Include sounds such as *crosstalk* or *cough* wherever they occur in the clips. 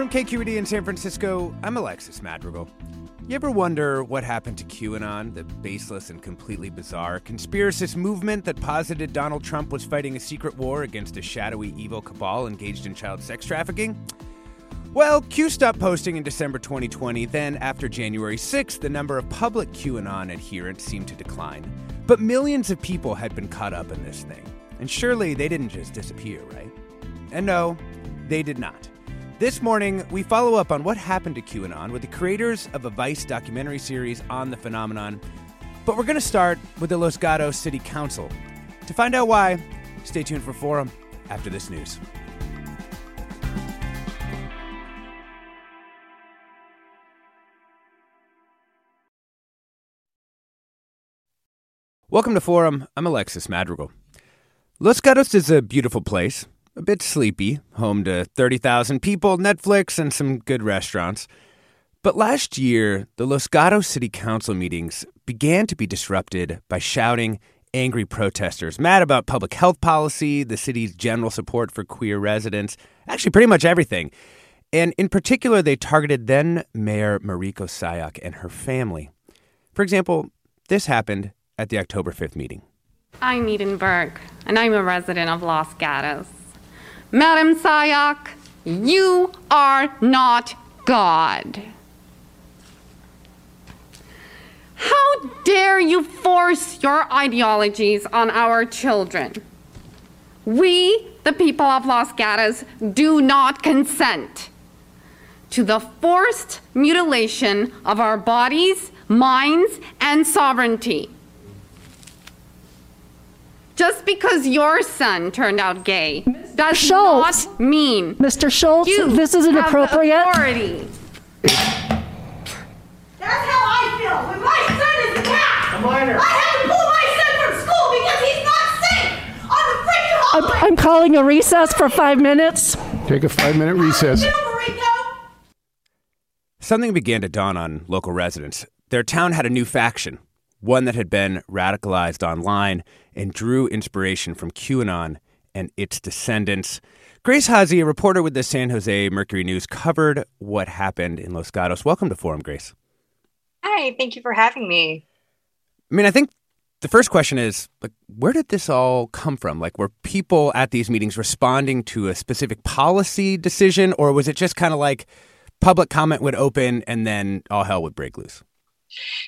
From KQED in San Francisco, I'm Alexis Madrigal. You ever wonder what happened to QAnon, the baseless and completely bizarre conspiracist movement that posited Donald Trump was fighting a secret war against a shadowy evil cabal engaged in child sex trafficking? Well, Q stopped posting in December 2020. Then, after January 6th, the number of public QAnon adherents seemed to decline. But millions of people had been caught up in this thing. And surely they didn't just disappear, right? And no, they did not. This morning, we follow up on what happened to QAnon with the creators of a Vice documentary series on the phenomenon. But we're going to start with the Los Gatos City Council. To find out why, stay tuned for Forum after this news. Welcome to Forum. I'm Alexis Madrigal. Los Gatos is a beautiful place a bit sleepy, home to 30,000 people, Netflix, and some good restaurants. But last year, the Los Gatos City Council meetings began to be disrupted by shouting, angry protesters mad about public health policy, the city's general support for queer residents, actually, pretty much everything. And in particular, they targeted then Mayor Marico Sayoc and her family. For example, this happened at the October 5th meeting. I'm Eden Burke, and I'm a resident of Los Gatos. Madam Sayoc, you are not God. How dare you force your ideologies on our children? We, the people of Los Gatos, do not consent to the forced mutilation of our bodies, minds, and sovereignty. Just because your son turned out gay does Schultz. not mean Mr. Schultz, you this is have the inappropriate. authority. That's how I feel when my son is attacked. A minor. I had to pull my son from school because he's not safe on the freaking I'm. I'm calling a recess for five minutes. Take a five minute recess. Get over, Rico. Something began to dawn on local residents. Their town had a new faction, one that had been radicalized online and drew inspiration from QAnon and its descendants. Grace Hase, a reporter with the San Jose Mercury News, covered what happened in Los Gatos. Welcome to Forum, Grace. Hi, thank you for having me. I mean, I think the first question is like, where did this all come from? Like, were people at these meetings responding to a specific policy decision, or was it just kind of like public comment would open and then all hell would break loose?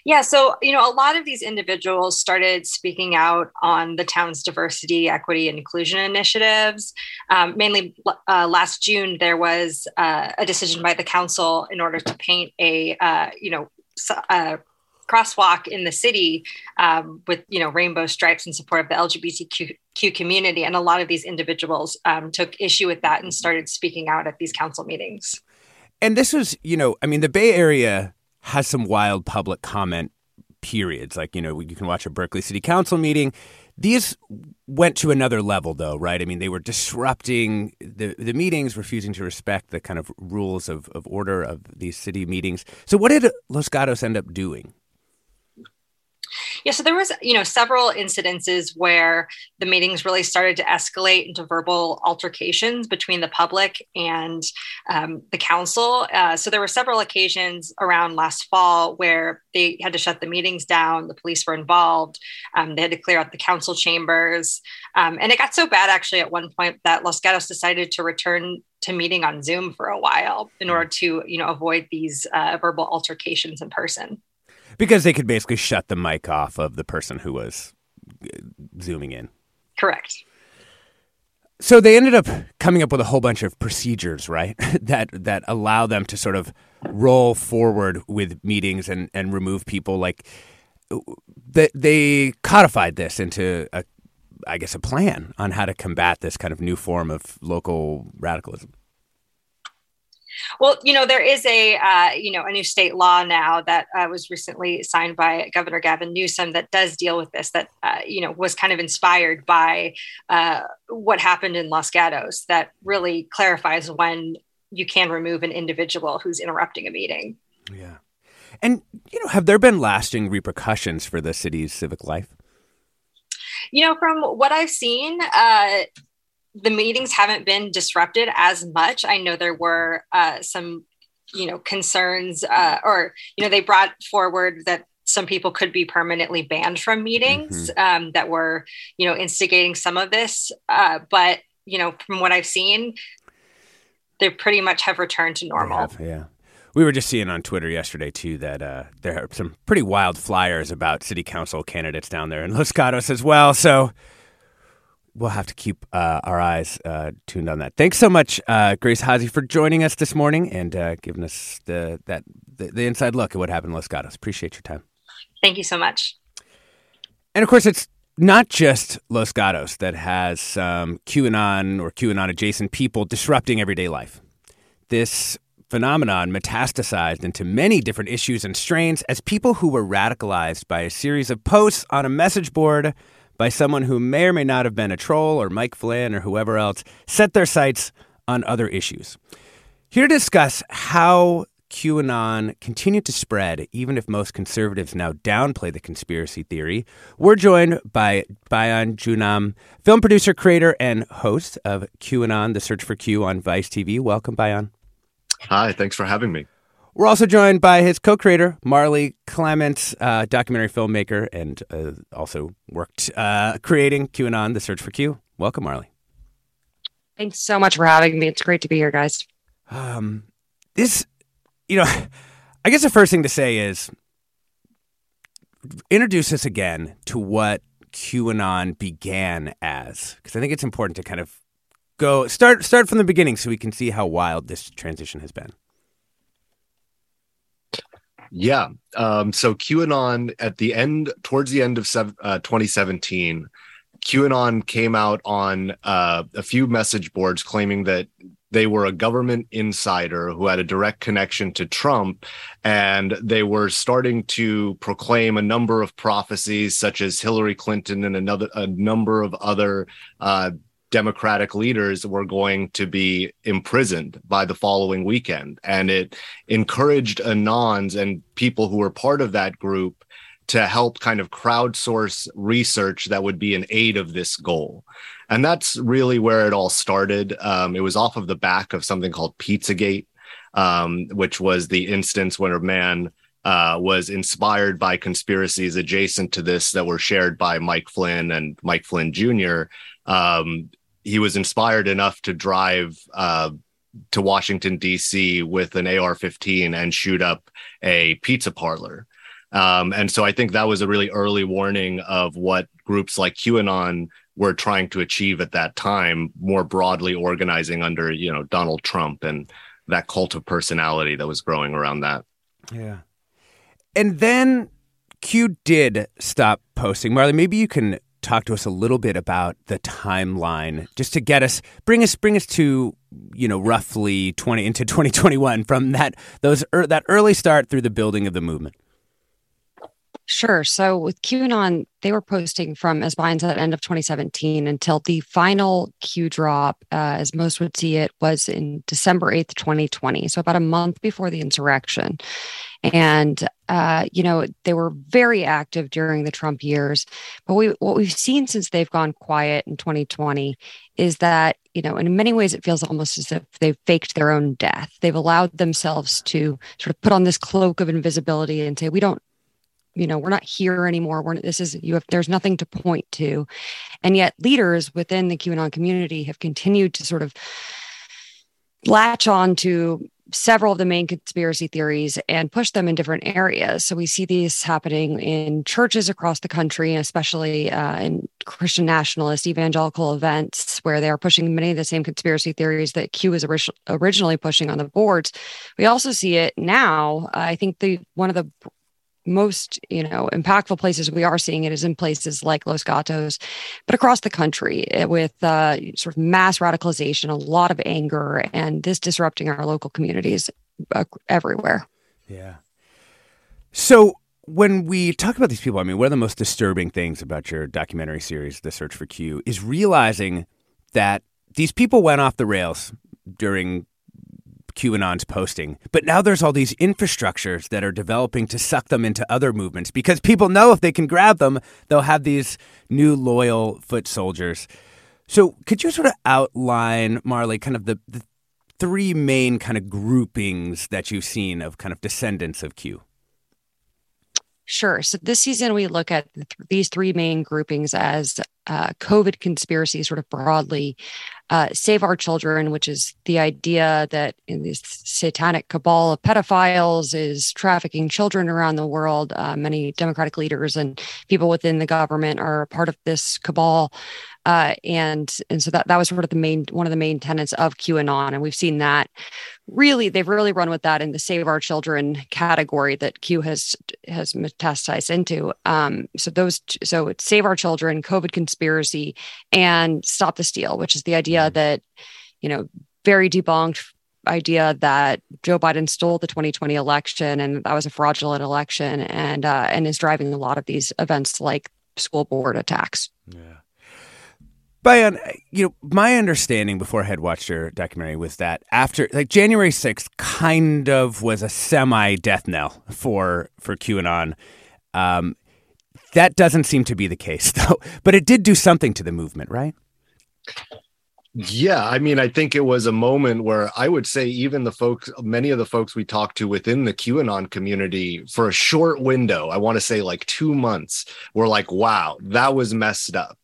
Yeah, so you know, a lot of these individuals started speaking out on the town's diversity, equity, and inclusion initiatives. Um, mainly uh, last June, there was uh, a decision by the council in order to paint a uh, you know a crosswalk in the city um, with you know rainbow stripes in support of the LGBTQ community, and a lot of these individuals um, took issue with that and started speaking out at these council meetings. And this was, you know, I mean, the Bay Area has some wild public comment periods. Like, you know, you can watch a Berkeley City Council meeting. These went to another level, though, right? I mean, they were disrupting the, the meetings, refusing to respect the kind of rules of, of order of these city meetings. So, what did Los Gatos end up doing? Yeah, so there was, you know, several incidences where the meetings really started to escalate into verbal altercations between the public and um, the council. Uh, so there were several occasions around last fall where they had to shut the meetings down. The police were involved. Um, they had to clear out the council chambers, um, and it got so bad actually at one point that Los Gatos decided to return to meeting on Zoom for a while in order to, you know, avoid these uh, verbal altercations in person. Because they could basically shut the mic off of the person who was uh, zooming in. Correct. So they ended up coming up with a whole bunch of procedures, right? *laughs* that that allow them to sort of roll forward with meetings and and remove people. Like they, they codified this into a, I guess, a plan on how to combat this kind of new form of local radicalism. Well, you know, there is a uh, you know a new state law now that uh, was recently signed by Governor Gavin Newsom that does deal with this. That uh, you know was kind of inspired by uh, what happened in Los Gatos. That really clarifies when you can remove an individual who's interrupting a meeting. Yeah, and you know, have there been lasting repercussions for the city's civic life? You know, from what I've seen, uh, the meetings haven't been disrupted as much. I know there were uh, some, you know, concerns, uh, or you know, they brought forward that some people could be permanently banned from meetings mm-hmm. um, that were, you know, instigating some of this. Uh, but you know, from what I've seen, they pretty much have returned to normal. Have, yeah. We were just seeing on Twitter yesterday too that uh, there are some pretty wild flyers about city council candidates down there in Los Gatos as well. So we'll have to keep uh, our eyes uh, tuned on that. Thanks so much, uh, Grace Hase, for joining us this morning and uh, giving us the that the, the, inside look at what happened in Los Gatos. Appreciate your time. Thank you so much. And of course, it's not just Los Gatos that has some QAnon or QAnon adjacent people disrupting everyday life. This phenomenon metastasized into many different issues and strains as people who were radicalized by a series of posts on a message board by someone who may or may not have been a troll or Mike Flynn or whoever else set their sights on other issues. Here to discuss how QAnon continued to spread, even if most conservatives now downplay the conspiracy theory. We're joined by Bayan Joonam, film producer, creator, and host of QAnon, The Search for Q on Vice TV. Welcome, Bayan. Hi, thanks for having me. We're also joined by his co-creator, Marley Clements, uh, documentary filmmaker, and uh, also worked uh, creating QAnon: The Search for Q. Welcome, Marley. Thanks so much for having me. It's great to be here, guys. Um, this, you know, I guess the first thing to say is introduce us again to what QAnon began as, because I think it's important to kind of go start start from the beginning so we can see how wild this transition has been. Yeah. Um, so QAnon at the end, towards the end of uh, 2017, QAnon came out on uh, a few message boards claiming that they were a government insider who had a direct connection to Trump, and they were starting to proclaim a number of prophecies, such as Hillary Clinton and another a number of other uh, Democratic leaders were going to be imprisoned by the following weekend. And it encouraged Anons and people who were part of that group to help kind of crowdsource research that would be in aid of this goal. And that's really where it all started. Um, it was off of the back of something called Pizzagate, um, which was the instance when a man uh, was inspired by conspiracies adjacent to this that were shared by Mike Flynn and Mike Flynn Jr. Um, he was inspired enough to drive uh, to Washington D.C. with an AR-15 and shoot up a pizza parlor. Um, and so I think that was a really early warning of what groups like QAnon were trying to achieve at that time, more broadly organizing under you know Donald Trump and that cult of personality that was growing around that. Yeah, and then Q did stop posting. Marley, maybe you can talk to us a little bit about the timeline, just to get us bring us bring us to you know roughly twenty into twenty twenty one from that those er, that early start through the building of the movement. Sure. So with QAnon, they were posting from, as Bayan said, end of 2017 until the final Q drop, uh, as most would see it, was in December 8th, 2020. So about a month before the insurrection. And, uh, you know, they were very active during the Trump years. But we, what we've seen since they've gone quiet in 2020 is that, you know, in many ways, it feels almost as if they've faked their own death. They've allowed themselves to sort of put on this cloak of invisibility and say, we don't you know we're not here anymore we're this is you have there's nothing to point to and yet leaders within the qanon community have continued to sort of latch on to several of the main conspiracy theories and push them in different areas. So we see these happening in churches across the country, especially uh, in Christian nationalist evangelical events, where they are pushing many of the same conspiracy theories that Q was orig- originally pushing on the boards. We also see it now. I think the one of the most you know impactful places we are seeing it is in places like Los Gatos, but across the country eh, with uh, sort of mass radicalization, a lot of anger, and this disrupting our local communities uh, everywhere. Yeah. So when we talk about these people, I mean, one of the most disturbing things about your documentary series, The Search for Q, is realizing that these people went off the rails during QAnon's posting. But now there's all these infrastructures that are developing to suck them into other movements because people know if they can grab them, they'll have these new loyal foot soldiers. So could you sort of outline, Marley, kind of the, the three main kind of groupings that you've seen of kind of descendants of Q? Sure. So this season, we look at th- these three main groupings as uh, COVID conspiracy, sort of broadly. Uh, Save Our Children, which is the idea that in this satanic cabal of pedophiles is trafficking children around the world. Uh, many Democratic leaders and people within the government are part of this cabal. Uh, and and so that that was sort of the main one of the main tenets of QAnon, and we've seen that really they've really run with that in the Save Our Children category that Q has has metastasized into. Um, so those so it's Save Our Children, COVID conspiracy, and Stop the Steal, which is the idea that you know very debunked idea that Joe Biden stole the 2020 election and that was a fraudulent election and uh, and is driving a lot of these events like school board attacks. Yeah. Bayan, you know, my understanding before I had watched your documentary was that after like January 6th kind of was a semi death knell for for QAnon. Um, that doesn't seem to be the case *laughs* though, but it did do something to the movement, right? Yeah, I mean, I think it was a moment where I would say even the folks, many of the folks we talked to within the QAnon community for a short window, I want to say like two months, were like, wow, that was messed up.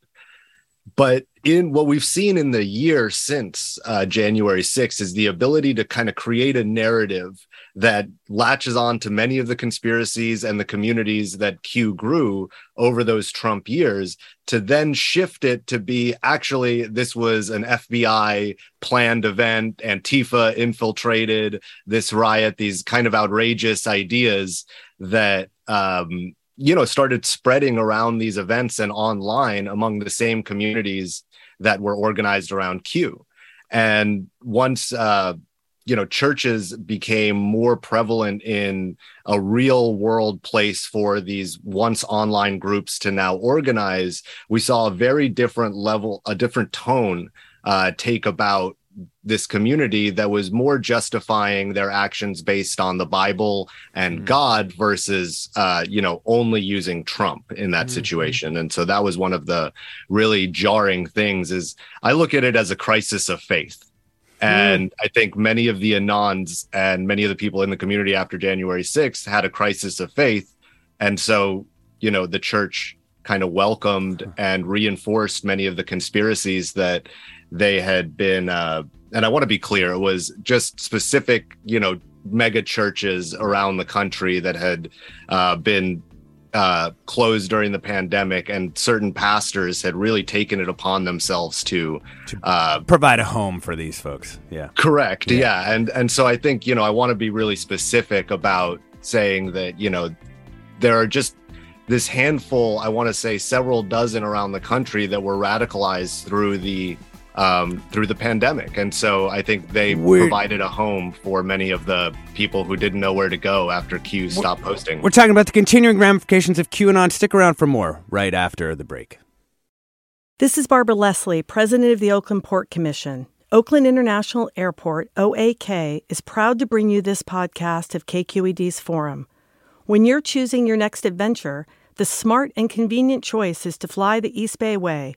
But in what we've seen in the year since uh, January 6th is the ability to kind of create a narrative that latches on to many of the conspiracies and the communities that Q grew over those Trump years to then shift it to be actually this was an FBI planned event, Antifa infiltrated this riot, these kind of outrageous ideas that um, you know started spreading around these events and online among the same communities that were organized around Q. And once uh, you know churches became more prevalent in a real world place for these once online groups to now organize we saw a very different level a different tone uh, take about this community that was more justifying their actions based on the Bible and mm-hmm. God versus, uh, you know, only using Trump in that mm-hmm. situation. And so that was one of the really jarring things. Is I look at it as a crisis of faith. And mm. I think many of the Anons and many of the people in the community after January 6th had a crisis of faith. And so, you know, the church kind of welcomed and reinforced many of the conspiracies that they had been uh, and I want to be clear, it was just specific, you know, mega churches around the country that had uh, been uh, closed during the pandemic, and certain pastors had really taken it upon themselves to, to uh, provide a home for these folks. Yeah, correct. Yeah. yeah, and and so I think you know I want to be really specific about saying that you know there are just this handful, I want to say several dozen around the country that were radicalized through the um, through the pandemic. And so I think they we're, provided a home for many of the people who didn't know where to go after Q stopped posting. We're talking about the continuing ramifications of QAnon. Stick around for more right after the break. This is Barbara Leslie, president of the Oakland Port Commission. Oakland International Airport, OAK, is proud to bring you this podcast of KQED's Forum. When you're choosing your next adventure, the smart and convenient choice is to fly the East Bay Way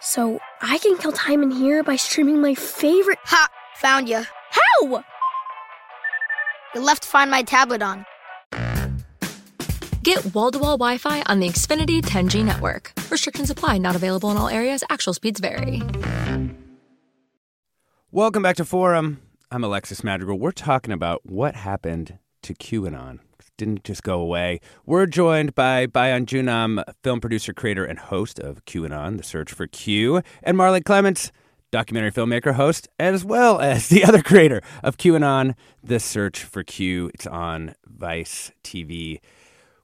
So I can kill time in here by streaming my favorite. Ha! Found you. How? You left to Find My tablet on. Get wall to wall Wi Fi on the Xfinity 10G network. Restrictions apply, not available in all areas. Actual speeds vary. Welcome back to Forum. I'm Alexis Madrigal. We're talking about what happened to QAnon. Didn't just go away. We're joined by Bayan Joonam, film producer, creator, and host of QAnon, The Search for Q, and Marley Clements, documentary filmmaker, host, as well as the other creator of QAnon, The Search for Q. It's on Vice TV.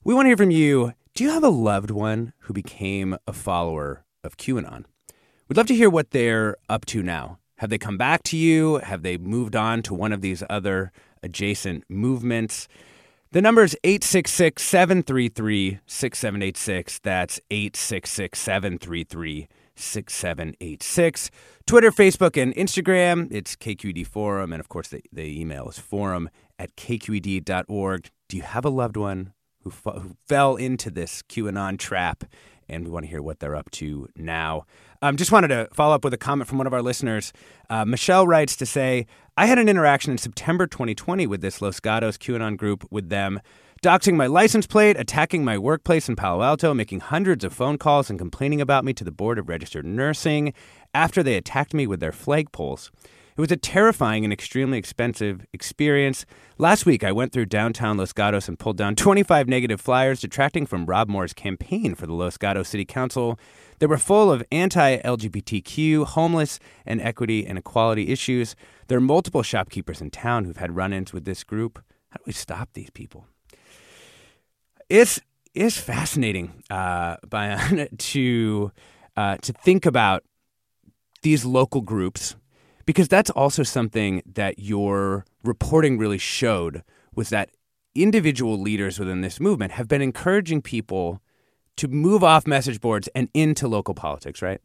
We want to hear from you. Do you have a loved one who became a follower of QAnon? We'd love to hear what they're up to now. Have they come back to you? Have they moved on to one of these other adjacent movements? The number is 866 733 6786. That's 866 733 6786. Twitter, Facebook, and Instagram, it's KQED Forum. And of course, the, the email is forum at kqed.org. Do you have a loved one who, who fell into this QAnon trap? And we want to hear what they're up to now. Um, just wanted to follow up with a comment from one of our listeners. Uh, Michelle writes to say, I had an interaction in September 2020 with this Los Gatos QAnon group with them, doxing my license plate, attacking my workplace in Palo Alto, making hundreds of phone calls, and complaining about me to the Board of Registered Nursing after they attacked me with their flagpoles. It was a terrifying and extremely expensive experience. Last week, I went through downtown Los Gatos and pulled down *laughs* 25 negative flyers detracting from Rob Moore's campaign for the Los Gatos City Council. They were full of anti LGBTQ, homeless, and equity and equality issues. There are multiple shopkeepers in town who've had run ins with this group. How do we stop these people? It's, it's fascinating uh, *laughs* to, uh, to think about these local groups because that's also something that your reporting really showed was that individual leaders within this movement have been encouraging people to move off message boards and into local politics, right?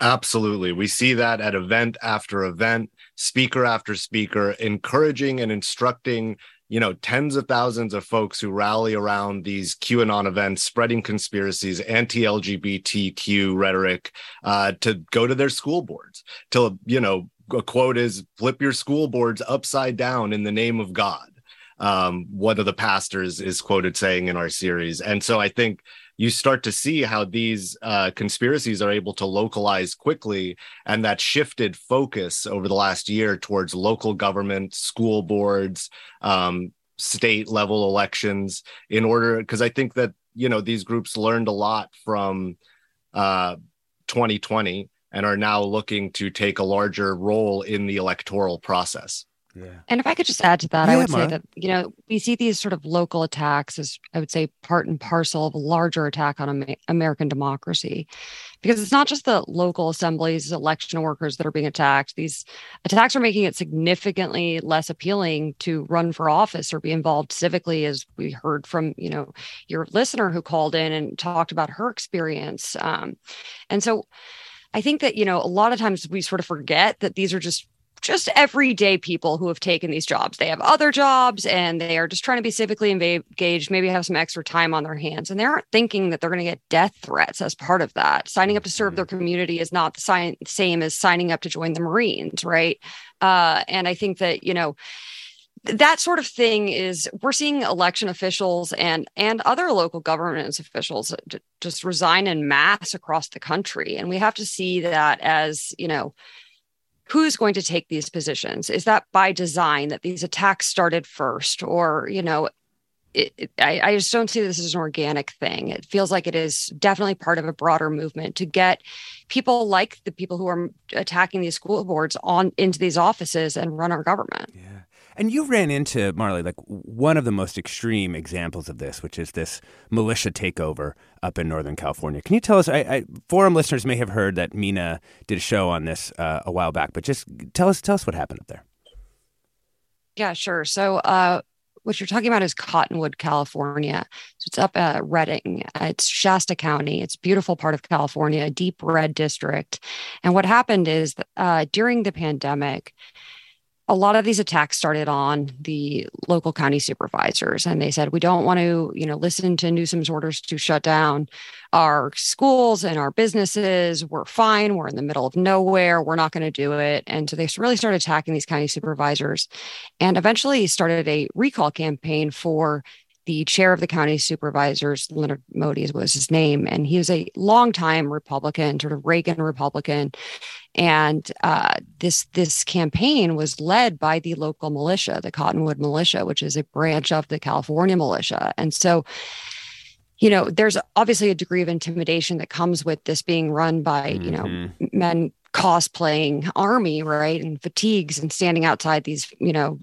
Absolutely. We see that at event after event, speaker after speaker, encouraging and instructing you know, tens of thousands of folks who rally around these QAnon events, spreading conspiracies, anti-LGBTQ rhetoric, uh, to go to their school boards. To you know, a quote is "Flip your school boards upside down in the name of God." Um, one of the pastors is quoted saying in our series, and so I think you start to see how these uh, conspiracies are able to localize quickly and that shifted focus over the last year towards local government school boards um, state level elections in order because i think that you know these groups learned a lot from uh, 2020 and are now looking to take a larger role in the electoral process yeah. And if I could just add to that, yeah, I would say that, you know, we see these sort of local attacks as, I would say, part and parcel of a larger attack on American democracy. Because it's not just the local assemblies, election workers that are being attacked. These attacks are making it significantly less appealing to run for office or be involved civically, as we heard from, you know, your listener who called in and talked about her experience. Um, and so, I think that, you know, a lot of times we sort of forget that these are just just everyday people who have taken these jobs. They have other jobs and they are just trying to be civically engaged, maybe have some extra time on their hands. And they aren't thinking that they're going to get death threats as part of that. Signing up to serve their mm-hmm. community is not the same as signing up to join the Marines, right? Uh, and I think that, you know, that sort of thing is we're seeing election officials and and other local government officials just resign in mass across the country and we have to see that as you know who's going to take these positions is that by design that these attacks started first or you know it, it, I, I, just don't see this as an organic thing. It feels like it is definitely part of a broader movement to get people like the people who are attacking these school boards on into these offices and run our government. Yeah. And you ran into Marley like one of the most extreme examples of this, which is this militia takeover up in Northern California. Can you tell us? I, I, forum listeners may have heard that Mina did a show on this uh, a while back, but just tell us tell us what happened up there. Yeah, sure. So, uh, what you're talking about is Cottonwood, California. So it's up at Redding. It's Shasta County. It's beautiful part of California, a deep red district. And what happened is uh, during the pandemic, a lot of these attacks started on the local county supervisors and they said we don't want to you know listen to newsom's orders to shut down our schools and our businesses. We're fine. We're in the middle of nowhere. We're not going to do it. And so they really started attacking these county supervisors and eventually started a recall campaign for the chair of the county supervisors, Leonard Moty was his name, and he was a longtime Republican, sort of Reagan Republican. And uh, this this campaign was led by the local militia, the Cottonwood Militia, which is a branch of the California militia. And so, you know, there's obviously a degree of intimidation that comes with this being run by, mm-hmm. you know, mm-hmm. men cosplaying army, right, and fatigues and standing outside these, you know,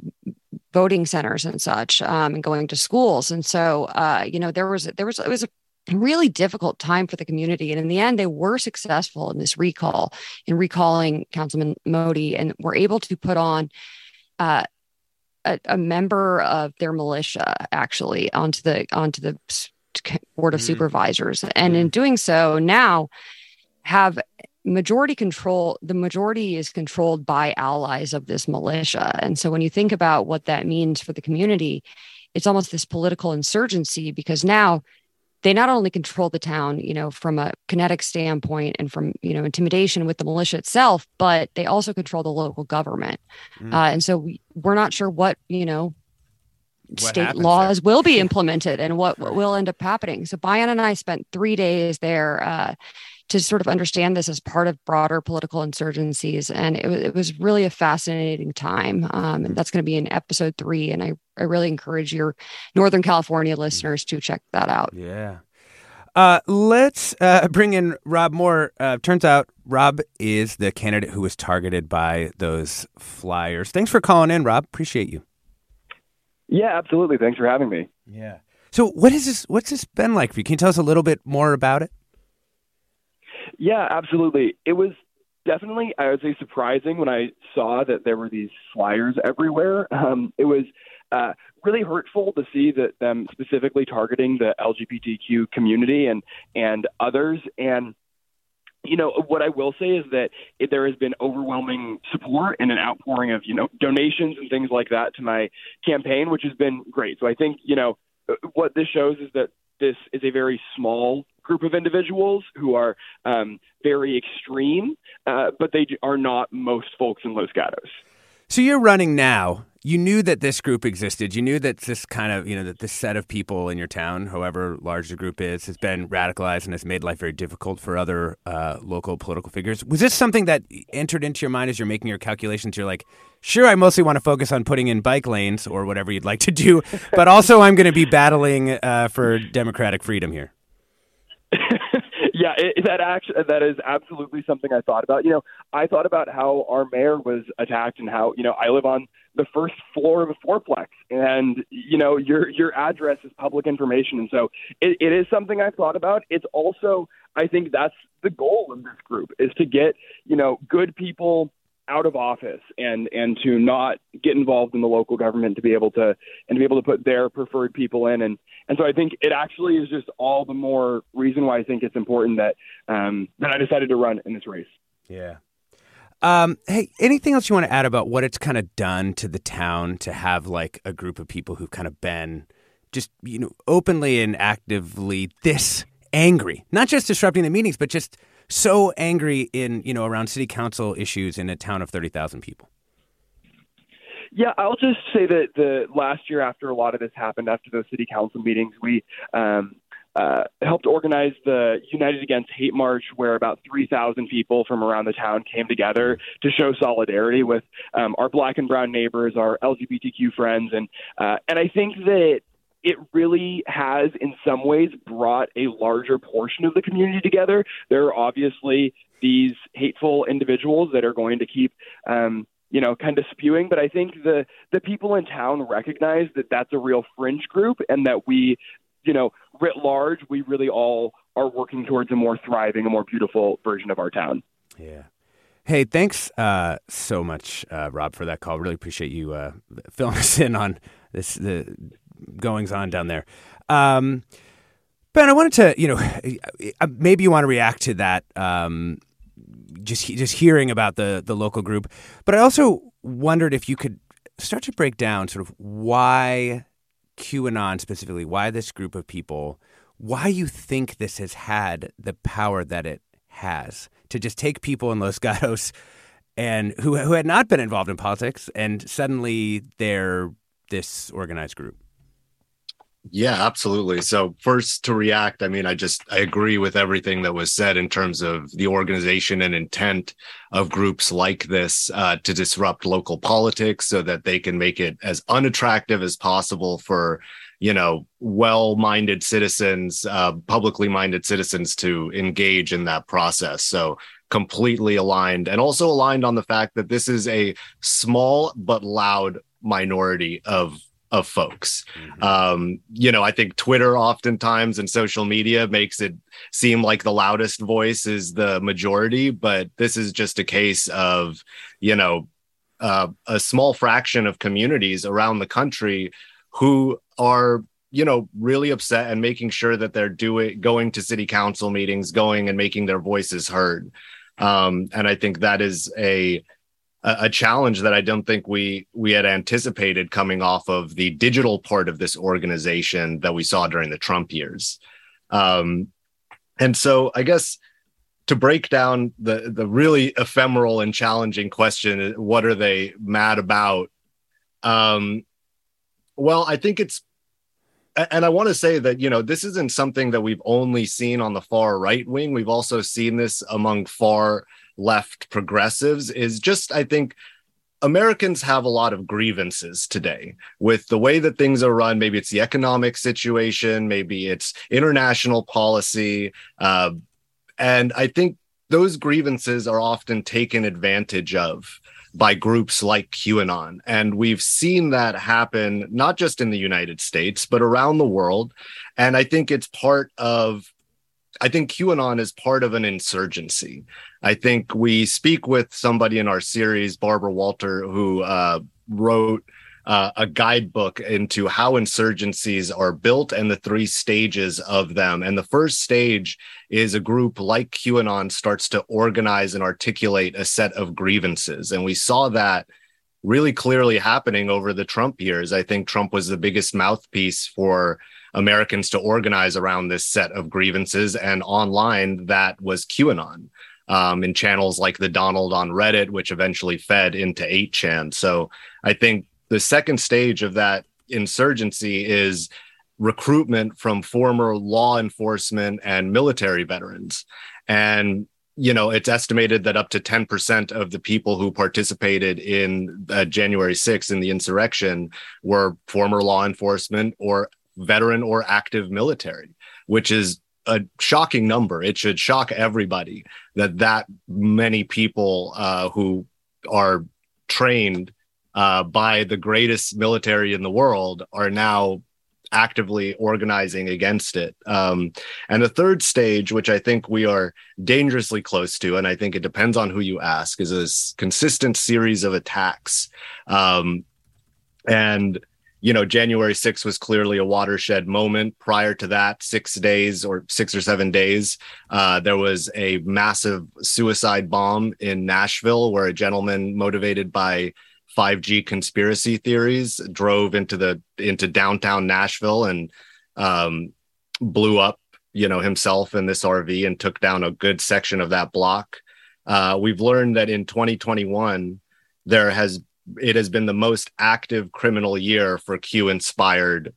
voting centers and such um, and going to schools. And so uh, you know there was there was it was a really difficult time for the community. And in the end they were successful in this recall in recalling councilman Moty and were able to put on uh, a, a, member of their militia actually onto the onto the board of mm-hmm. supervisors. And in doing so now have majority control the majority is controlled by allies of this militia. And so when you think about what that means for the community it's almost this political insurgency because now they not only control the town you know from a kinetic standpoint and from you know intimidation with the militia itself but they also control the local government. Mm. uh, and so we, we're not sure what you know what state laws there? will be *laughs* implemented and what, what, will end up happening. So Bayan and i spent three days there uh, to sort of understand this as part of broader political insurgencies. And it, it was really a fascinating time. Um, and that's going to be in episode three. And I, I really encourage your Northern California listeners to check that out. Yeah. Uh, let's uh, bring in Rob Moore. Uh, turns out Rob is the candidate who was targeted by those flyers. Thanks for calling in, Rob. Appreciate you. Yeah, absolutely. Thanks for having me. Yeah. So, what is this? What's this been like for you? Can you tell us a little bit more about it? Yeah, absolutely. It was definitely, I would say, surprising when I saw that there were these flyers everywhere. *laughs* Um, it was uh, really hurtful to see that them specifically targeting the LGBTQ community and and others. And you know what I will say is that it, there has been overwhelming support and an outpouring of you know donations and things like that to my campaign, which has been great. So I think you know what this shows is that this is a very small group of individuals who are um, very extreme, uh, but they are not most folks in Los Gatos. So you're running now. You knew that this group existed. You knew that this kind of, you know, that this set of people in your town, however large the group is, has been radicalized and has made life very difficult for other uh, local political figures. Was this something that entered into your mind as you're making your calculations? You're like, sure, I mostly want to focus on putting in bike lanes or whatever you'd like to do, but also I'm going to be battling uh, for democratic freedom here. Yeah, it, that actually that is absolutely something I thought about. You know, I thought about how our mayor was attacked and how you know I live on the first floor of a fourplex, and you know your your address is public information, and so it, it is something I've thought about. It's also I think that's the goal of this group is to get you know good people out of office and and to not get involved in the local government to be able to and to be able to put their preferred people in and and so I think it actually is just all the more reason why I think it's important that um, that I decided to run in this race. Yeah. Um, hey, anything else you want to add about what it's kind of done to the town to have like a group of people who've kind of been just you know openly and actively this angry, not just disrupting the meetings, but just so angry in you know around city council issues in a town of thirty thousand people? Yeah, I'll just say that the last year after a lot of this happened, after those city council meetings, we um, uh, helped organize the United Against Hate March, where about 3,000 people from around the town came together to show solidarity with um, our black and brown neighbors, our LGBTQ friends, and uh, and I think that it really has, in some ways, brought a larger portion of the community together. There are obviously these hateful individuals that are going to keep, um, you know, kind of spewing. But I think the the people in town recognize that that's a real fringe group, and that we, you know, writ large, we really all are working towards a more thriving, a more beautiful version of our town. Yeah. Hey, thanks uh, so much, uh, Rob, for that call. Really appreciate you uh, filling us in on this the goings on down there. Um, ben, I wanted to, you know, *laughs* uh, maybe you want to react to that. Um, just just hearing about the the local group, but I also wondered if you could start to break down sort of why QAnon specifically, why this group of people, why you think this has had the power that it has to just take people in Los *laughs* Gatos and who who had not been involved in politics and suddenly they're this organized group. Yeah, absolutely. So first to react, I mean, I just I agree with everything that was said in terms of the organization and intent of groups like this uh, to disrupt local politics so that they can make it as unattractive as possible for you know well-minded citizens, uh, publicly minded citizens to engage in that process. So completely aligned and also aligned on the fact that this is a small but loud minority of of folks. Mm-hmm. Um, you know, I think Twitter oftentimes and social media makes it seem like the loudest voice is the majority, but this is just a case of, you know, uh, a small fraction of communities around the country who are you know really upset and making sure that they're doing going to city council meetings going and making their voices heard um, and i think that is a a challenge that I don't think we we had anticipated coming off of the digital part of this organization that we saw during the Trump years. Um, and so I guess to break down the the really ephemeral and challenging question, what are they mad about? Um, well, I think it's and I want to say that you know this isn't something that we've only seen on the far right wing. We've also seen this among far left progressives is just, I think, Americans have a lot of grievances today with the way that things are run. Maybe it's the economic situation, maybe it's international policy. Uh, and I think those grievances are often taken advantage of by groups like QAnon. And we've seen that happen not just in the United States, but around the world. And I think it's part of I think QAnon is part of an insurgency. I think we speak with somebody in our series, Barbara Walter, who uh, wrote uh, a guidebook into how insurgencies are built and the three stages of them. And the first stage is a group like QAnon starts to organize and articulate a set of grievances. And we saw that really clearly happening over the Trump years. I think Trump was the biggest mouthpiece for Americans to organize around this set of grievances. And online, that was QAnon um, in channels like the Donald on Reddit, which eventually fed into 8chan. So I think the second stage of that insurgency is recruitment from former law enforcement and military veterans. And you know, it's estimated that up to 10% of the people who participated in uh, January 6th in the insurrection were former law enforcement or veteran or active military, which is a shocking number. It should shock everybody that that many people uh, who are trained uh, by the greatest military in the world are now actively organizing against it. Um, and the third stage, which I think we are dangerously close to, and I think it depends on who you ask, is a consistent series of attacks. Um, and you know, January 6th was clearly a watershed moment. Prior to that, six days or six or seven days, uh, there was a massive suicide bomb in Nashville where a gentleman motivated by 5G conspiracy theories drove into the into downtown Nashville and um, blew up, you know, himself in this RV and took down a good section of that block. Uh, we've learned that in 2021 there has it has been the most active criminal year for Q inspired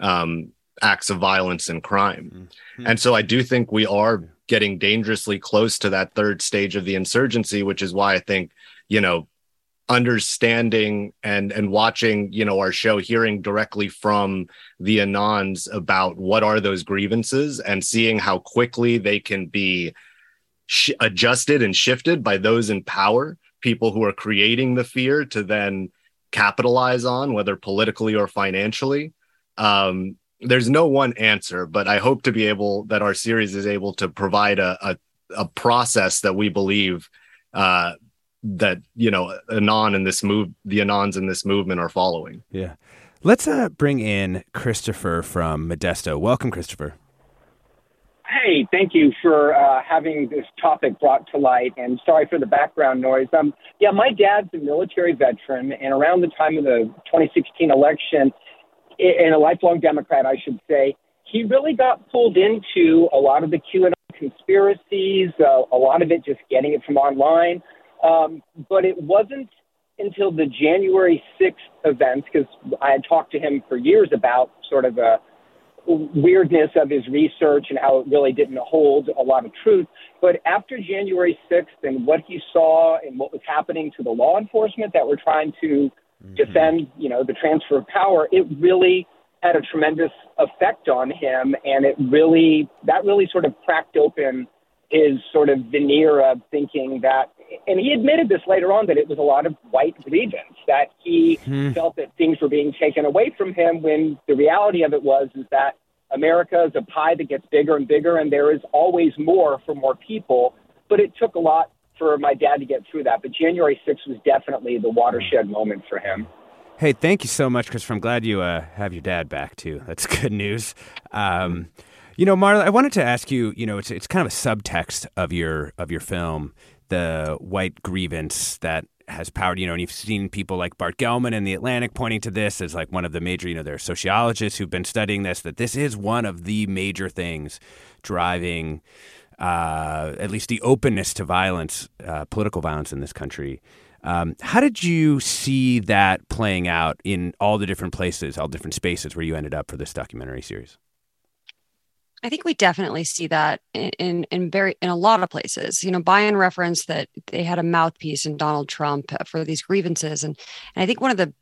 um, acts of violence and crime. Mm-hmm. And so I do think we are getting dangerously close to that third stage of the insurgency, which is why I think, you know, understanding and and watching you know our show hearing directly from the anons about what are those grievances and seeing how quickly they can be sh- adjusted and shifted by those in power people who are creating the fear to then capitalize on, whether politically or financially. Um, there's no one answer, but I hope to be able that our series is able to provide a a, a process that we believe uh, that you know anon in this move the anons in this movement are following. Yeah, let's uh, bring in Christopher from Modesto. Welcome, Christopher. Hey, thank you for uh, having this topic brought to light, and sorry for the background noise. Um, yeah, my dad's a military veteran, and around the time of the 2016 election, and a lifelong Democrat, I should say, he really got pulled into a lot of the QAnon conspiracies, uh, a lot of it just getting it from online. Um, but it wasn't until the January 6th events, because I had talked to him for years about sort of a weirdness of his research and how it really didn't hold a lot of truth. But after January 6th and what he saw and what was happening to the law enforcement that were trying to mm-hmm. defend, you know, the transfer of power, it really had a tremendous effect on him. And it really, that really sort of cracked open his sort of veneer of thinking that, and he admitted this later on, that it was a lot of white grievance, that he hmm. felt that things were being taken away from him when the reality of it was is that America is a pie that gets bigger and bigger, and there is always more for more people. But it took a lot for my dad to get through that. But January 6th was definitely the watershed moment for him. Hey, thank you so much, Christopher. I'm glad you uh, have your dad back too. That's *laughs* good news. Um, you know, Marla, I wanted to ask you. You know, it's it's kind of a subtext of your of your film, the white grievance that has powered, You know, and you've seen people like Bart Gellman in the Atlantic pointing to this as like one of the major. You know, there are sociologists who've been studying this. That this is one of the major things driving. Uh, at least the openness to violence, uh, political violence in this country. Um, how did you see that playing out in all the different places, all different spaces where you ended up for this documentary series? I think we definitely see that in, in, in very in a lot of places. You know, Bayan referenced that they had a mouthpiece in Donald Trump for these grievances, and, and I think one of the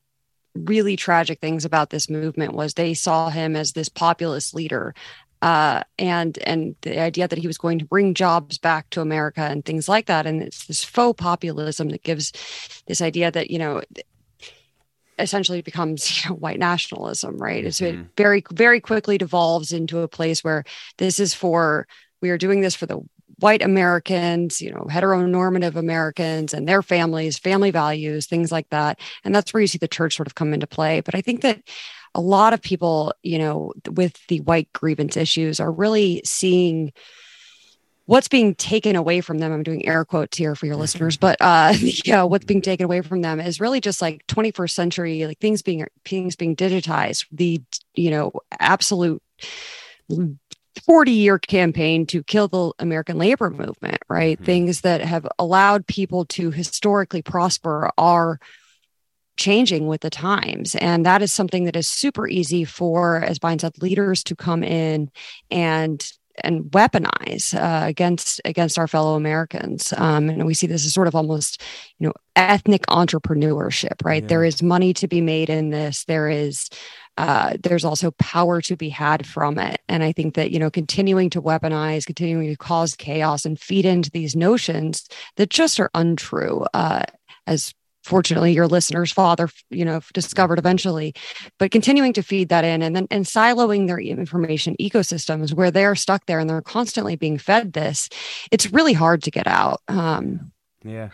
really tragic things about this movement was they saw him as this populist leader uh, and and the idea that he was going to bring jobs back to America and things like that. And it's this faux populism that gives this idea that you know essentially becomes *laughs* you know, white nationalism, right? Mm-hmm. So it very, very quickly devolves into a place where this is for, we are doing this for the white Americans, you know, heteronormative Americans and their families, family values, things like that. And that's where you see the church sort of come into play. But I think that a lot of people, you know, with the white grievance issues are really seeing what's being taken away from them i'm doing air quotes here for your listeners but uh *laughs* yeah what's being taken away from them is really just like 21st century like things being things being digitized the you know absolute 40 year campaign to kill the American labor movement, right? Mm-hmm. Things that have allowed people to historically prosper are changing with the times. And that is something that is super easy for, as Bayan said, leaders to come in and and weaponize uh, against against our fellow Americans. Um, and we see this as sort of almost, you know, ethnic entrepreneurship, right? Yeah. There is money to be made in this. There is uh, there's also power to be had from it. And I think that, you know, continuing to weaponize, continuing to cause chaos and feed into these notions that just are untrue, uh, as fortunately your listeners father you know discovered eventually but continuing to feed that in and then and siloing their information ecosystems where they're stuck there and they're constantly being fed this it's really hard to get out um, yeah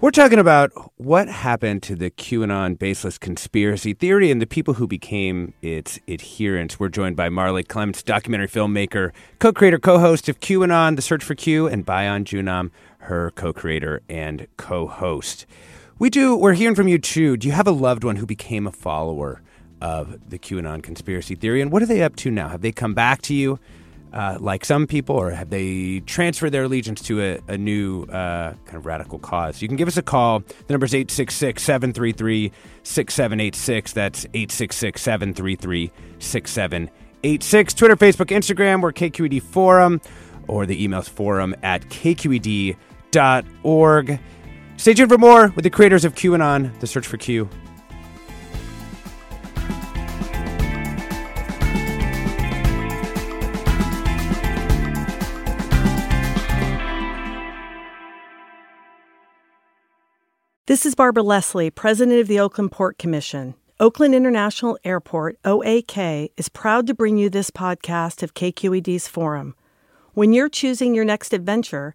we're talking about what happened to the QAnon baseless conspiracy theory and the people who became its adherents. We're joined by Marley Clements, documentary filmmaker, co creator, co host of QAnon, The Search for Q, and Bayan Joonam, her co creator and co host. We do. We're hearing from you too. Do you have a loved one who became a follower of the QAnon conspiracy theory, and what are they up to now? Have they come back to you, uh, like some people, or have they transferred their allegiance to a, a new uh, kind of radical cause? You can give us a call. The number is 866 733 6786. That's 866 733 6786. Twitter, Facebook, Instagram. We're KQED Forum, or the email's forum at kqed.org. Stay tuned for more with the creators of QAnon, The Search for Q. This is Barbara Leslie, President of the Oakland Port Commission. Oakland International Airport, OAK, is proud to bring you this podcast of KQED's Forum. When you're choosing your next adventure,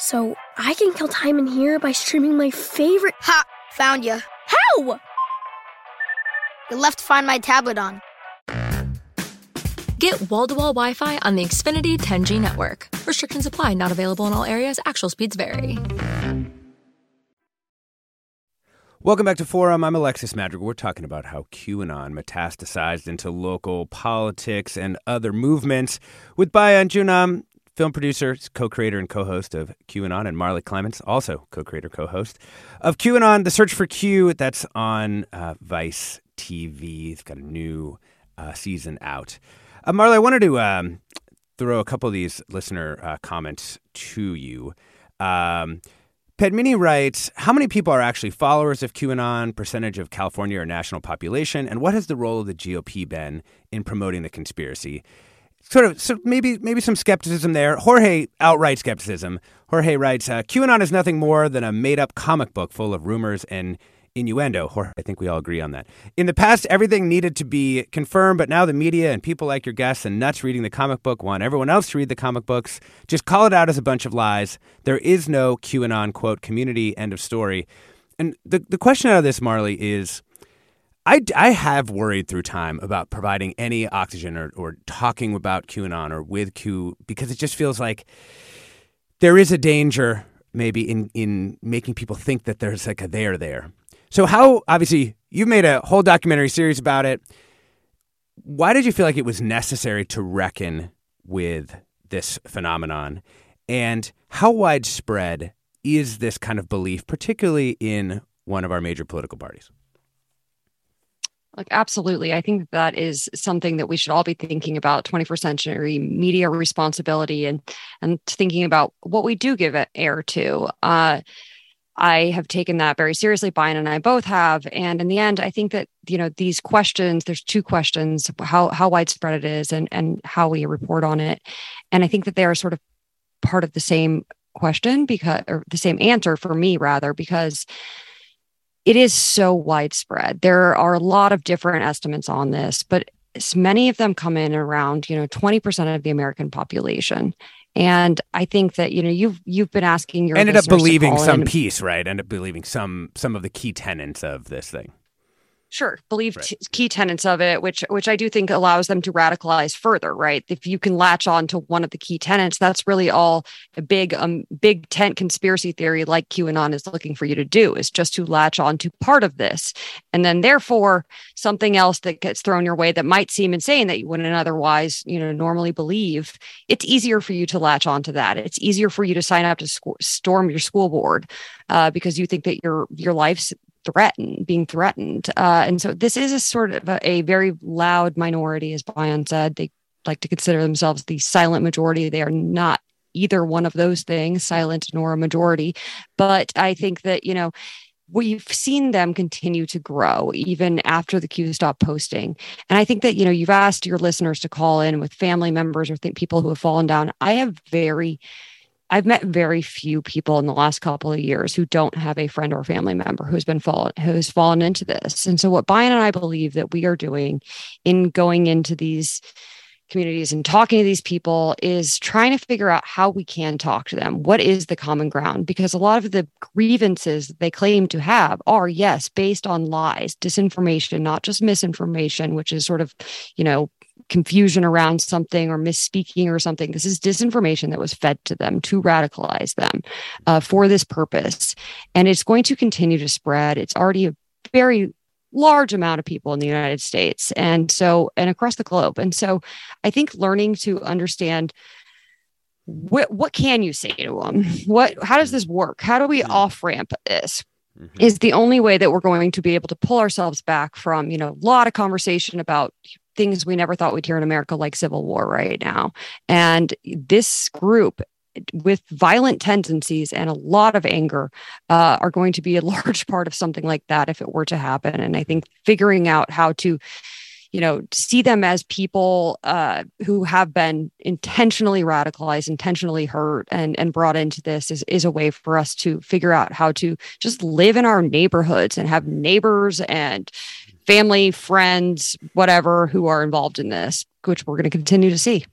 So I can kill time in here by streaming my favorite. Ha! Found you. How? You left to Find My tablet on. Get wall to wall Wi Fi on the Xfinity 10G network. Restrictions apply, not available in all areas. Actual speeds vary. Welcome back to Forum. I'm Alexis Madrigal. We're talking about how QAnon metastasized into local politics and other movements with Bayan Joonam, film producer, co-creator and co-host of QAnon, and Marley Clements, also co-creator, co-host of QAnon, The Search for Q. That's on uh, Vice TV. It's got a new uh, season out. Uh, Marley, I wanted to um, throw a couple of these listener uh, comments to you. Um, Padmini writes, How many people are actually followers of QAnon, percentage of California or national population, and what has the role of the GOP been in promoting the conspiracy? Sort of, so maybe maybe some skepticism there. Jorge, outright skepticism. Jorge writes, uh, QAnon is nothing more than a made up comic book full of rumors and innuendo. Jorge, I think we all agree on that. In the past, everything needed to be confirmed, but now the media and people like your guests and nuts reading the comic book want everyone else to read the comic books. Just call it out as a bunch of lies. There is no QAnon quote community. End of story. And the the question out of this, Marley, is. I, I have worried through time about providing any oxygen or, or talking about QAnon or with Q because it just feels like there is a danger maybe in, in making people think that there's like a there there. So, how obviously you've made a whole documentary series about it. Why did you feel like it was necessary to reckon with this phenomenon? And how widespread is this kind of belief, particularly in one of our major political parties? Like, absolutely. I think that is something that we should all be thinking about 21st century media responsibility and, and thinking about what we do give air to. Uh, I have taken that very seriously. Bayan and I both have. And in the end, I think that, you know, these questions, there's two questions, how how widespread it is and and how we report on it. And I think that they are sort of part of the same question because or the same answer for me rather, because it is so widespread. There are a lot of different estimates on this, but many of them come in around, you know, 20% of the American population. And I think that you know you've you've been asking your ended up believing some in. piece, right? Ended up believing some some of the key tenets of this thing. Sure, believe right. t- key tenets of it, which which I do think allows them to radicalize further, right? If you can latch on to one of the key tenets, that's really all a big um big tent conspiracy theory like QAnon is looking for you to do is just to latch on to part of this, and then therefore something else that gets thrown your way that might seem insane that you wouldn't otherwise you know normally believe. It's easier for you to latch on to that. It's easier for you to sign up to sc- storm your school board uh, because you think that your your life's threatened, being threatened. Uh, and so this is a sort of a, a very loud minority, as Bayan said. They like to consider themselves the silent majority. They are not either one of those things, silent nor a majority. But I think that, you know, we've seen them continue to grow even after the Q stop posting. And I think that, you know, you've asked your listeners to call in with family members or think people who have fallen down. I have very I've met very few people in the last couple of years who don't have a friend or family member who's been fallen who's fallen into this. And so what Bayan and I believe that we are doing in going into these communities and talking to these people is trying to figure out how we can talk to them. What is the common ground? Because a lot of the grievances they claim to have are, yes, based on lies, disinformation, not just misinformation, which is sort of, you know, confusion around something or misspeaking or something. This is disinformation that was fed to them to radicalize them uh, for this purpose. And it's going to continue to spread. It's already a very large amount of people in the United States and so and across the globe. And so I think learning to understand what what can you say to them? What how does this work? How do we mm-hmm. off ramp this? Mm-hmm. Is the only way that we're going to be able to pull ourselves back from, you know, a lot of conversation about things we never thought we'd hear in America, like civil war right now. And this group with violent tendencies and a lot of anger uh, are going to be a *laughs* large part of something like that if it were to happen. And I think figuring out how to you know, see them as people uh, who have been intentionally radicalized, intentionally hurt, and and brought into this is is a way for us to figure out how to just live in our neighborhoods and have neighbors and family, friends, whatever, who are involved in this, which we're going to continue to see.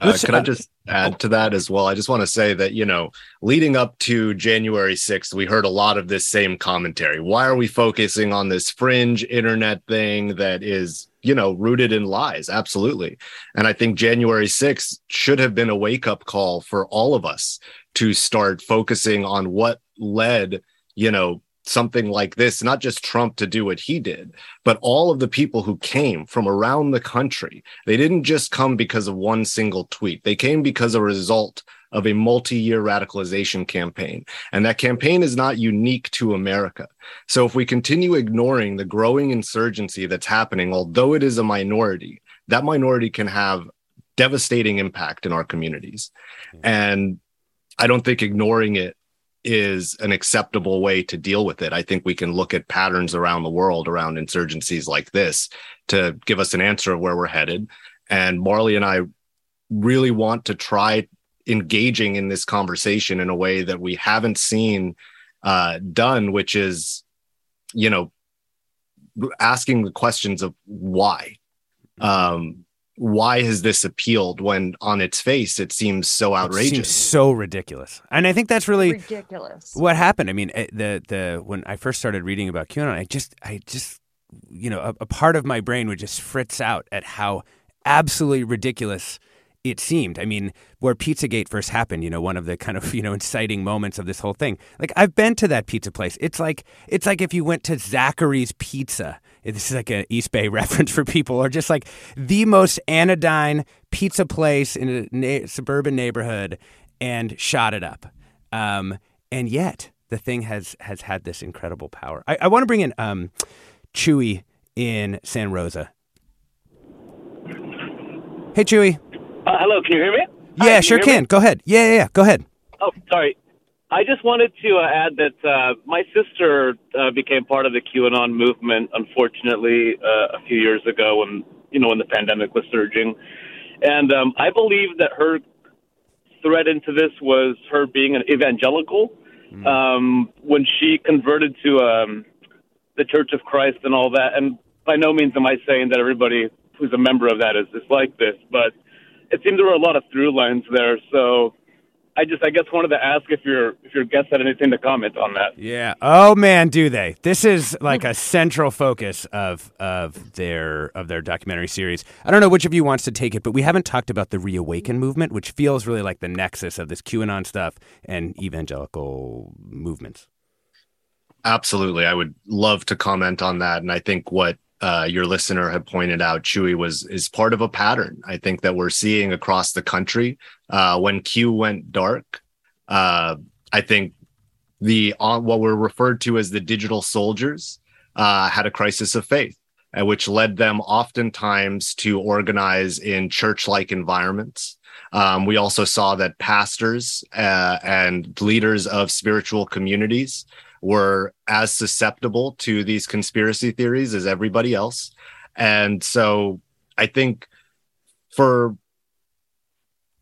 Uh, can I just add to that as well? I just want to say that, you know, leading up to January 6th, we heard a lot of this same commentary. Why are we focusing on this fringe internet thing that is, you know, rooted in lies? Absolutely. And I think January 6th should have been a wake up call for all of us to start focusing on what led, you know, something like this, not just Trump to do what he did, but all of the people who came from around the country. They didn't just come because of one single tweet. They came because a result of a multi-year radicalization campaign. And that campaign is not unique to America. So if we continue ignoring the growing insurgency that's happening, although it is a minority, that minority can have devastating impact in our communities. Mm-hmm. And I don't think ignoring it is an acceptable way to deal with it. I think we can look at patterns around the world around insurgencies like this to give us an answer of where we're headed. And Marley and I really want to try engaging in this conversation in a way that we haven't seen uh, done, which is, you know, asking the questions of why. Um, why has this appealed when on its face it seems so outrageous It seems so ridiculous and i think that's really ridiculous what happened i mean eh, the the when i first started reading about qanon i just i just you know a, a part of my brain would just fritz out at how absolutely ridiculous it seemed. I mean, where Pizzagate first happened, you know, one of the kind of, *laughs* you know, inciting moments of this whole thing. Like I've been to that pizza place. It's like it's like if you went to Zachary's Pizza. This is like an East Bay *laughs* reference for people, or just like the most anodyne pizza place in a na- suburban neighborhood, and shot it up. Um, and yet, the thing has has had this incredible power. I, I want to bring in um, Chewy in San Rosa. Hey, Chewy. Uh, hello, can you hear me? Yeah, Hi, sure hear can. Go ahead. Yeah, yeah, yeah. Go ahead. Oh, sorry. I just wanted to uh, add that uh, my sister uh, became part of the QAnon movement, unfortunately, uh, a few years ago when you know when the pandemic was surging, and um, I believe that her thread into this was her being an evangelical. Um, when she converted to um, the Church of Christ and all that, and by no means am I saying that everybody who's a member of that is, is like this, but it seemed there were a lot of through lines there. So I just, I guess, wanted to ask if your if your guests had anything to comment on that. Yeah. Oh man, do they? This is like a central focus of of their of their documentary series. I don't know which of you wants to take it, but we haven't talked about the reawaken movement, which feels really like the nexus of this QAnon stuff and evangelical movements. Absolutely. I would love to comment on that. And I think what uh, your listener had pointed out, Chewy, was is part of a pattern. I think that we're seeing across the country. Uh, when Q went dark, uh, I think the on what were referred to as the digital soldiers uh, had a crisis of faith, uh, which led them oftentimes to organize in church-like environments. Um, we also saw that pastors uh, and leaders of spiritual communities were as susceptible to these conspiracy theories as everybody else. And so I think for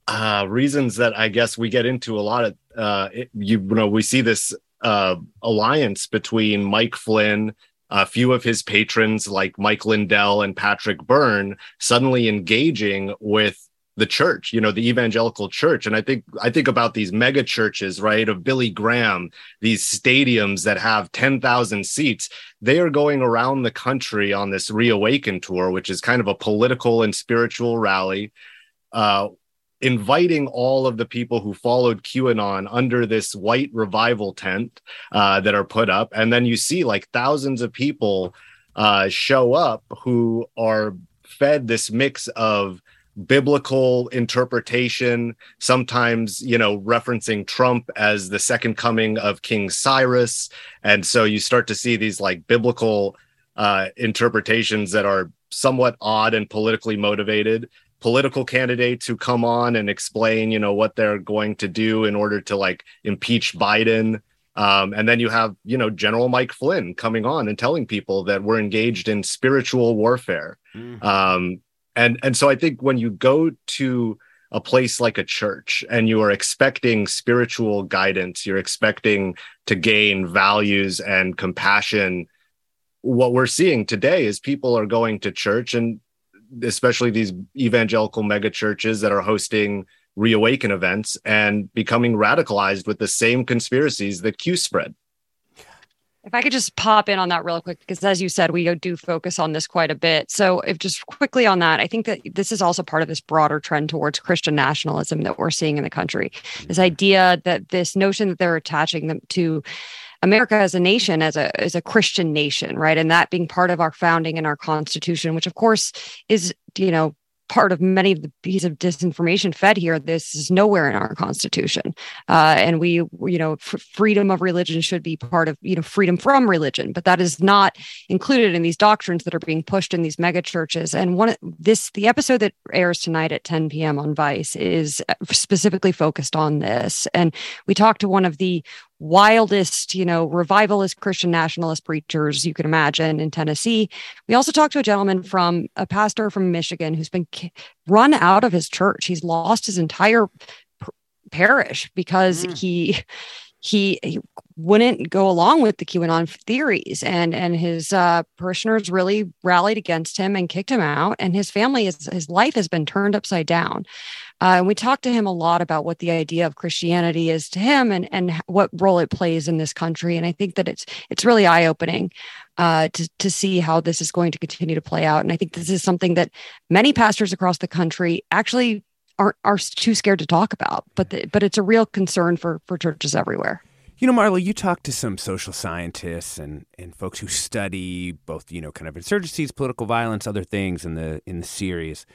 uh, reasons that I guess we get into a lot of, uh, it, you, you know, we see this uh, alliance between Mike Flynn, a few of his patrons like Mike Lindell and Patrick Byrne suddenly engaging with the church, you know, the evangelical church. And I think I think about these mega churches, right, of Billy Graham, these stadiums that have 10,000 seats. They are going around the country on this reawaken tour, which is kind of a political and spiritual rally, uh, inviting all of the people who followed QAnon under this white revival tent uh, that are put up. And then you see like thousands of people uh, show up who are fed this mix of biblical interpretation sometimes you know referencing trump as the second coming of king cyrus and so you start to see these like biblical uh interpretations that are somewhat odd and politically motivated political candidates who come on and explain you know what they're going to do in order to like impeach biden Um, and then you have, you know, General Mike Flynn coming on and telling people that we're engaged in spiritual warfare. Mm-hmm. Um, and and so I think when you go to a place like a church and you are expecting spiritual guidance, you're expecting to gain values and compassion. What we're seeing today is people are going to church and especially these evangelical mega churches that are hosting reawaken events and becoming radicalized with the same conspiracies that Q spread. If I could just pop in on that real quick, because as you said, we do focus on this quite a bit. So, if just quickly on that, I think that this is also part of this broader trend towards Christian nationalism that we're seeing in the country. Mm-hmm. This idea that this notion that they're attaching them to America as a nation, as a as a Christian nation, right, and that being part of our founding and our Constitution, which of course is you know part of many of the pieces of disinformation fed here. This is nowhere in our constitution, uh, and we, you know, f- freedom of religion should be part of, you know, freedom from religion, but that is not included in these doctrines that are being pushed in these mega churches. And one of this the episode that airs tonight at 10 p.m. on Vice is specifically focused on this, and we talked to one of the wildest, you know, revivalist Christian nationalist preachers you can imagine in Tennessee. We also talked to a gentleman from a pastor from Michigan who's been run out of his church. He's lost his entire parish because mm. he he, he wouldn't go along with the QAnon theories, and and his uh, parishioners really rallied against him and kicked him out, and his family is his life has been turned upside down. Uh, and we talked to him a lot about what the idea of Christianity is to him and and what role it plays in this country. And I think that it's it's really eye opening uh, to to see how this is going to continue to play out. And I think this is something that many pastors across the country actually aren't are too scared to talk about. But the, but it's a real concern for for churches everywhere. You know, Marla, you talked to some social scientists and, and folks who study both, you know, kind of insurgencies, political violence, other things in the in the series.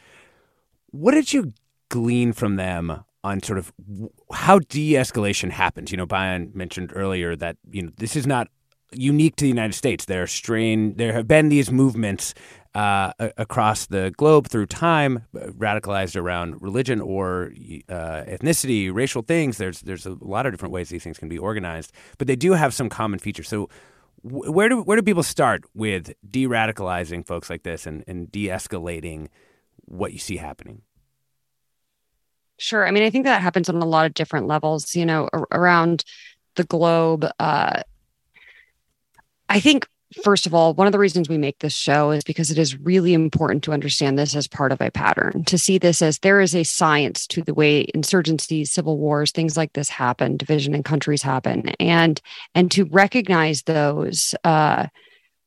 What did you glean from them on sort of how de-escalation happens. You know, Bayan mentioned earlier that you know this is not unique to the United States. There are strain. There have been these movements uh, across the globe through time, uh, radicalized around religion or uh, ethnicity, racial things. There's there's a lot of different ways these things can be organized, but they do have some common features. So. Where do where do people start with de-radicalizing folks like this and, and de-escalating what you see happening? Sure. I mean, I think that happens on a lot of different levels, you know, around the globe. Uh, I think, first of all, one of the reasons we make this show is because it is really important to understand this as part of a pattern, to see this as there is a science to the way insurgencies, civil wars, things like this happen, division in countries happen, and and to recognize those. Uh,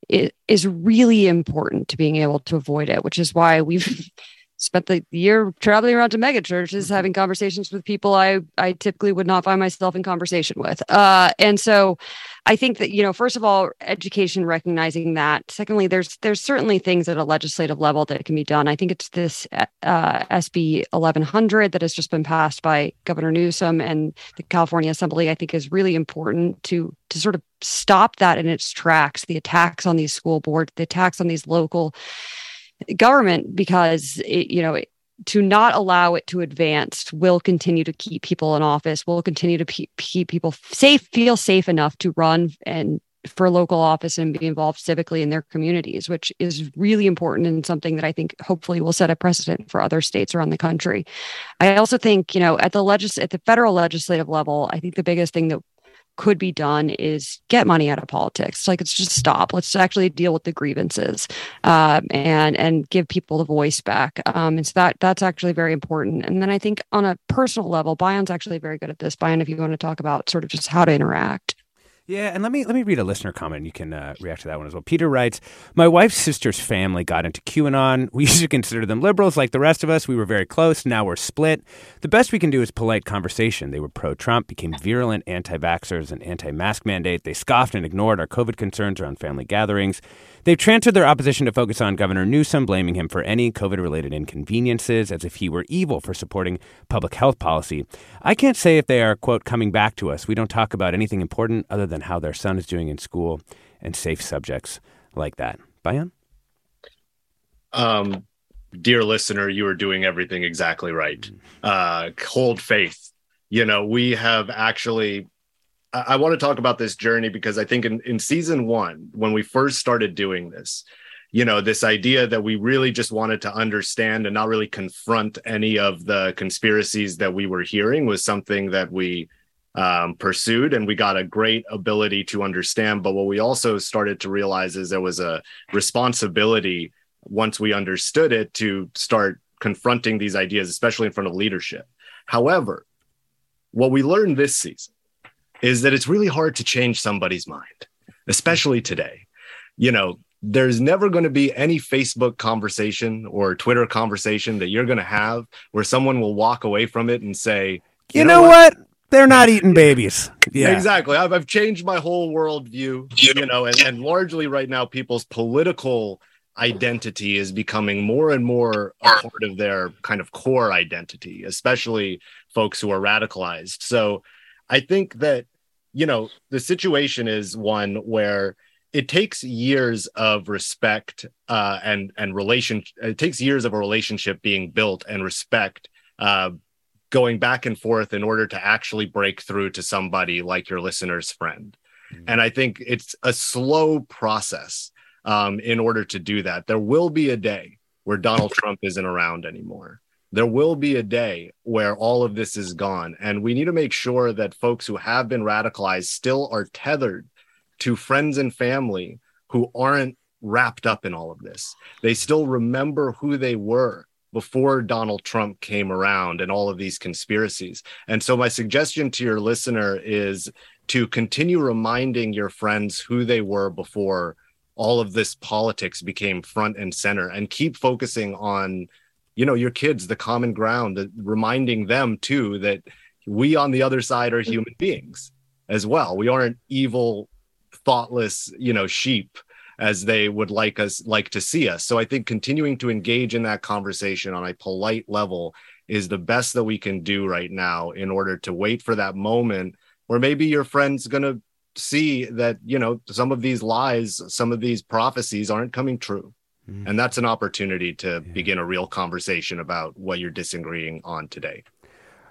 is really important to being able to avoid it, which is why we've *laughs* spent the year traveling around to mega churches having conversations with people I I typically would not find myself in conversation with. Uh, and so I think that you know first of all education recognizing that secondly there's there's certainly things at a legislative level that can be done. I think it's this uh, SB 1100 that has just been passed by Governor Newsom and the California Assembly I think is really important to to sort of stop that in its tracks the attacks on these school boards the attacks on these local government because it, you know to not allow it to advance will continue to keep people in office will continue to keep people safe feel safe enough to run and for local office and be involved civically in their communities which is really important and something that i think hopefully will set a precedent for other states around the country. I also think you know at the legis at the federal legislative level i think the biggest thing that could be done is get money out of politics. Like, it's just stop. Let's actually deal with the grievances um, and and give people the voice back. Um, and so that that's actually very important. And then I think on a personal level, Bayan's actually very good at this. Bion, if you want to talk about sort of just how to interact. Yeah, and let me let me read a listener comment. You can uh, react to that one as well. Peter writes, "My wife's sister's family got into QAnon. *laughs* We used to consider them liberals, like the rest of us. We were very close. Now we're split. The best we can do is polite conversation. They were pro-Trump, became virulent anti-vaxxers and anti-mask mandate. They scoffed and ignored our COVID concerns around family gatherings." They've transferred their opposition to focus on Governor Newsom, blaming him for any COVID related inconveniences as if he were evil for supporting public health policy. I can't say if they are, quote, coming back to us. We don't talk about anything important other than how their son is doing in school and safe subjects like that. Bayan? Um, dear listener, you are doing everything exactly right. Uh, hold faith. You know, we have actually I, want to talk about this journey because I think in, in season one, when we first started doing this, you know, this idea that we really just wanted to understand and not really confront any of the conspiracies that we were hearing was something that we um, pursued and we got a great ability to understand. But what we also started to realize is there was a responsibility once we understood it to start confronting these ideas, especially in front of leadership. However, what we learned this season is that it's really hard to change somebody's mind, especially today. You know, there's never going to be any Facebook conversation or Twitter conversation that you're going to have where someone will walk away from it and say, You, know, what? They're not eating babies. *laughs* Yeah. Exactly. I've, I've changed my whole worldview, you know, and, and largely right now, people's political identity is becoming more and more a part of their kind of core identity, especially folks who are radicalized. So I think that, you know, the situation is one where it takes years of respect uh, and and relation. It takes years of a relationship being built and respect uh, going back and forth in order to actually break through to somebody like your listener's friend. Mm-hmm. And I think it's a slow process um, in order to do that. There will be a day where Donald Trump isn't around anymore. There will be a day where all of this is gone. And we need to make sure that folks who have been radicalized still are tethered to friends and family who aren't wrapped up in all of this. They still remember who they were before Donald Trump came around and all of these conspiracies. And so, my suggestion to your listener is to continue reminding your friends who they were before all of this politics became front and center and keep focusing on you know your kids the common ground reminding them too that we on the other side are human beings as well. We aren't evil thoughtless you know sheep as they would like us like to see us. So i think continuing to engage in that conversation on a polite level is the best that we can do right now in order to wait for that moment where maybe your friend's going to see that you know some of these lies some of these prophecies aren't coming true mm. and that's an opportunity to yeah. begin a real conversation about what you're disagreeing on today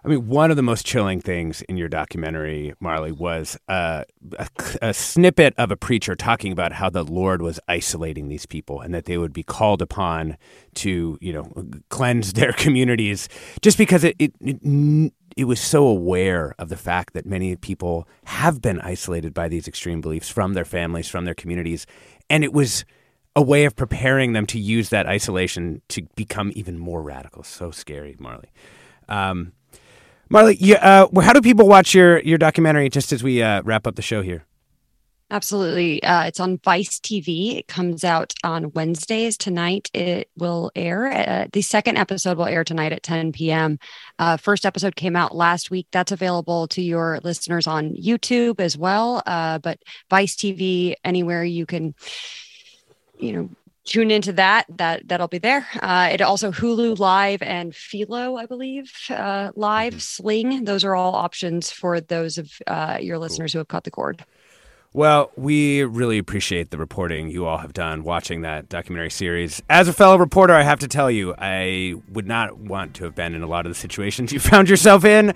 I mean, one of the most chilling things in your documentary, Marley, was uh, a, a, snippet of a preacher talking about how the Lord was isolating these people and that they would be called upon to, you know, cleanse their *laughs* communities just because it, it, it it was so aware of the fact that many people have been isolated by these extreme beliefs from their families, from their communities. And it was a way of preparing them to use that isolation to become even more radical. So scary, Marley. Um, Marley, you, uh, how do people watch your, your documentary just as we uh, wrap up the show here? Absolutely. Uh, it's on Vice TV. It comes out on Wednesdays. Tonight it will air. Uh, the second episode will air tonight at 10 p.m. Uh, first episode came out last week. That's available to your listeners on YouTube as well. Uh, but Vice TV, anywhere you can, you know, tune into that that that'll be there uh, it also hulu live and philo i believe uh, live mm-hmm. sling those are all options for those of uh, your listeners who have caught the cord well, we really appreciate the reporting you all have done watching that documentary series. As a fellow reporter, I have to tell you, I would not want to have been in a lot of the situations you found yourself in.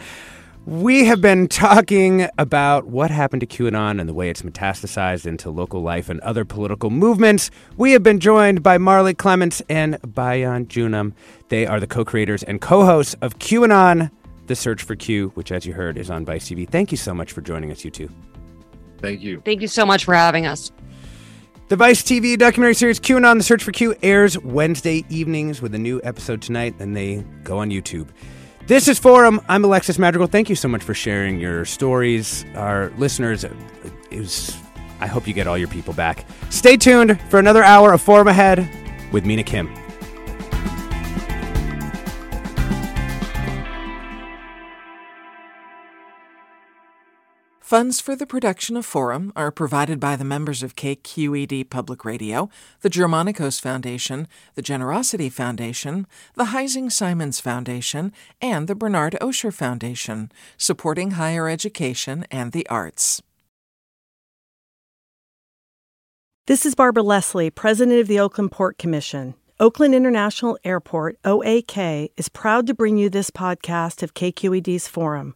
We have been talking about what happened to QAnon and the way it's metastasized into local life and other political movements. We have been joined by Marley Clements and Bayan Joonam. They are the co creators and co hosts of QAnon, The Search for Q, which, as you heard, is on Vice TV. Thank you so much for joining us, you two. Thank you. Thank you so much for having us. The Vice TV documentary series QAnon The Search for Q airs Wednesday evenings with a new episode tonight, and they go on YouTube. This is Forum. I'm Alexis Madrigal. Thank you so much for sharing your stories. Our listeners, was, I hope you get all your people back. Stay tuned for another hour of Forum Ahead with Mina Kim. Funds for the production of Forum are provided by the members of KQED Public Radio, the Germanicos Foundation, the Generosity Foundation, the Heising Simons Foundation, and the Bernard Osher Foundation, supporting higher education and the arts. This is Barbara Leslie, President of the Oakland Port Commission. Oakland International Airport, OAK, is proud to bring you this podcast of KQED's Forum.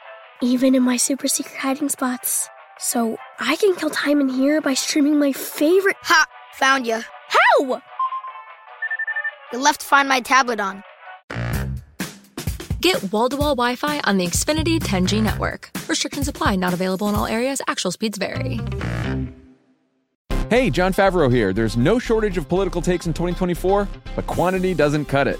even in my super secret hiding spots. So I can kill time in here by streaming my favorite. Ha! Found you. How? You left to Find My tablet on. Get wall to wall Wi Fi on the Xfinity 10G network. Restrictions apply, not available in all areas. Actual speeds vary. Hey, Jon Favreau here. There's no shortage of political takes in 2024, but quantity doesn't cut it.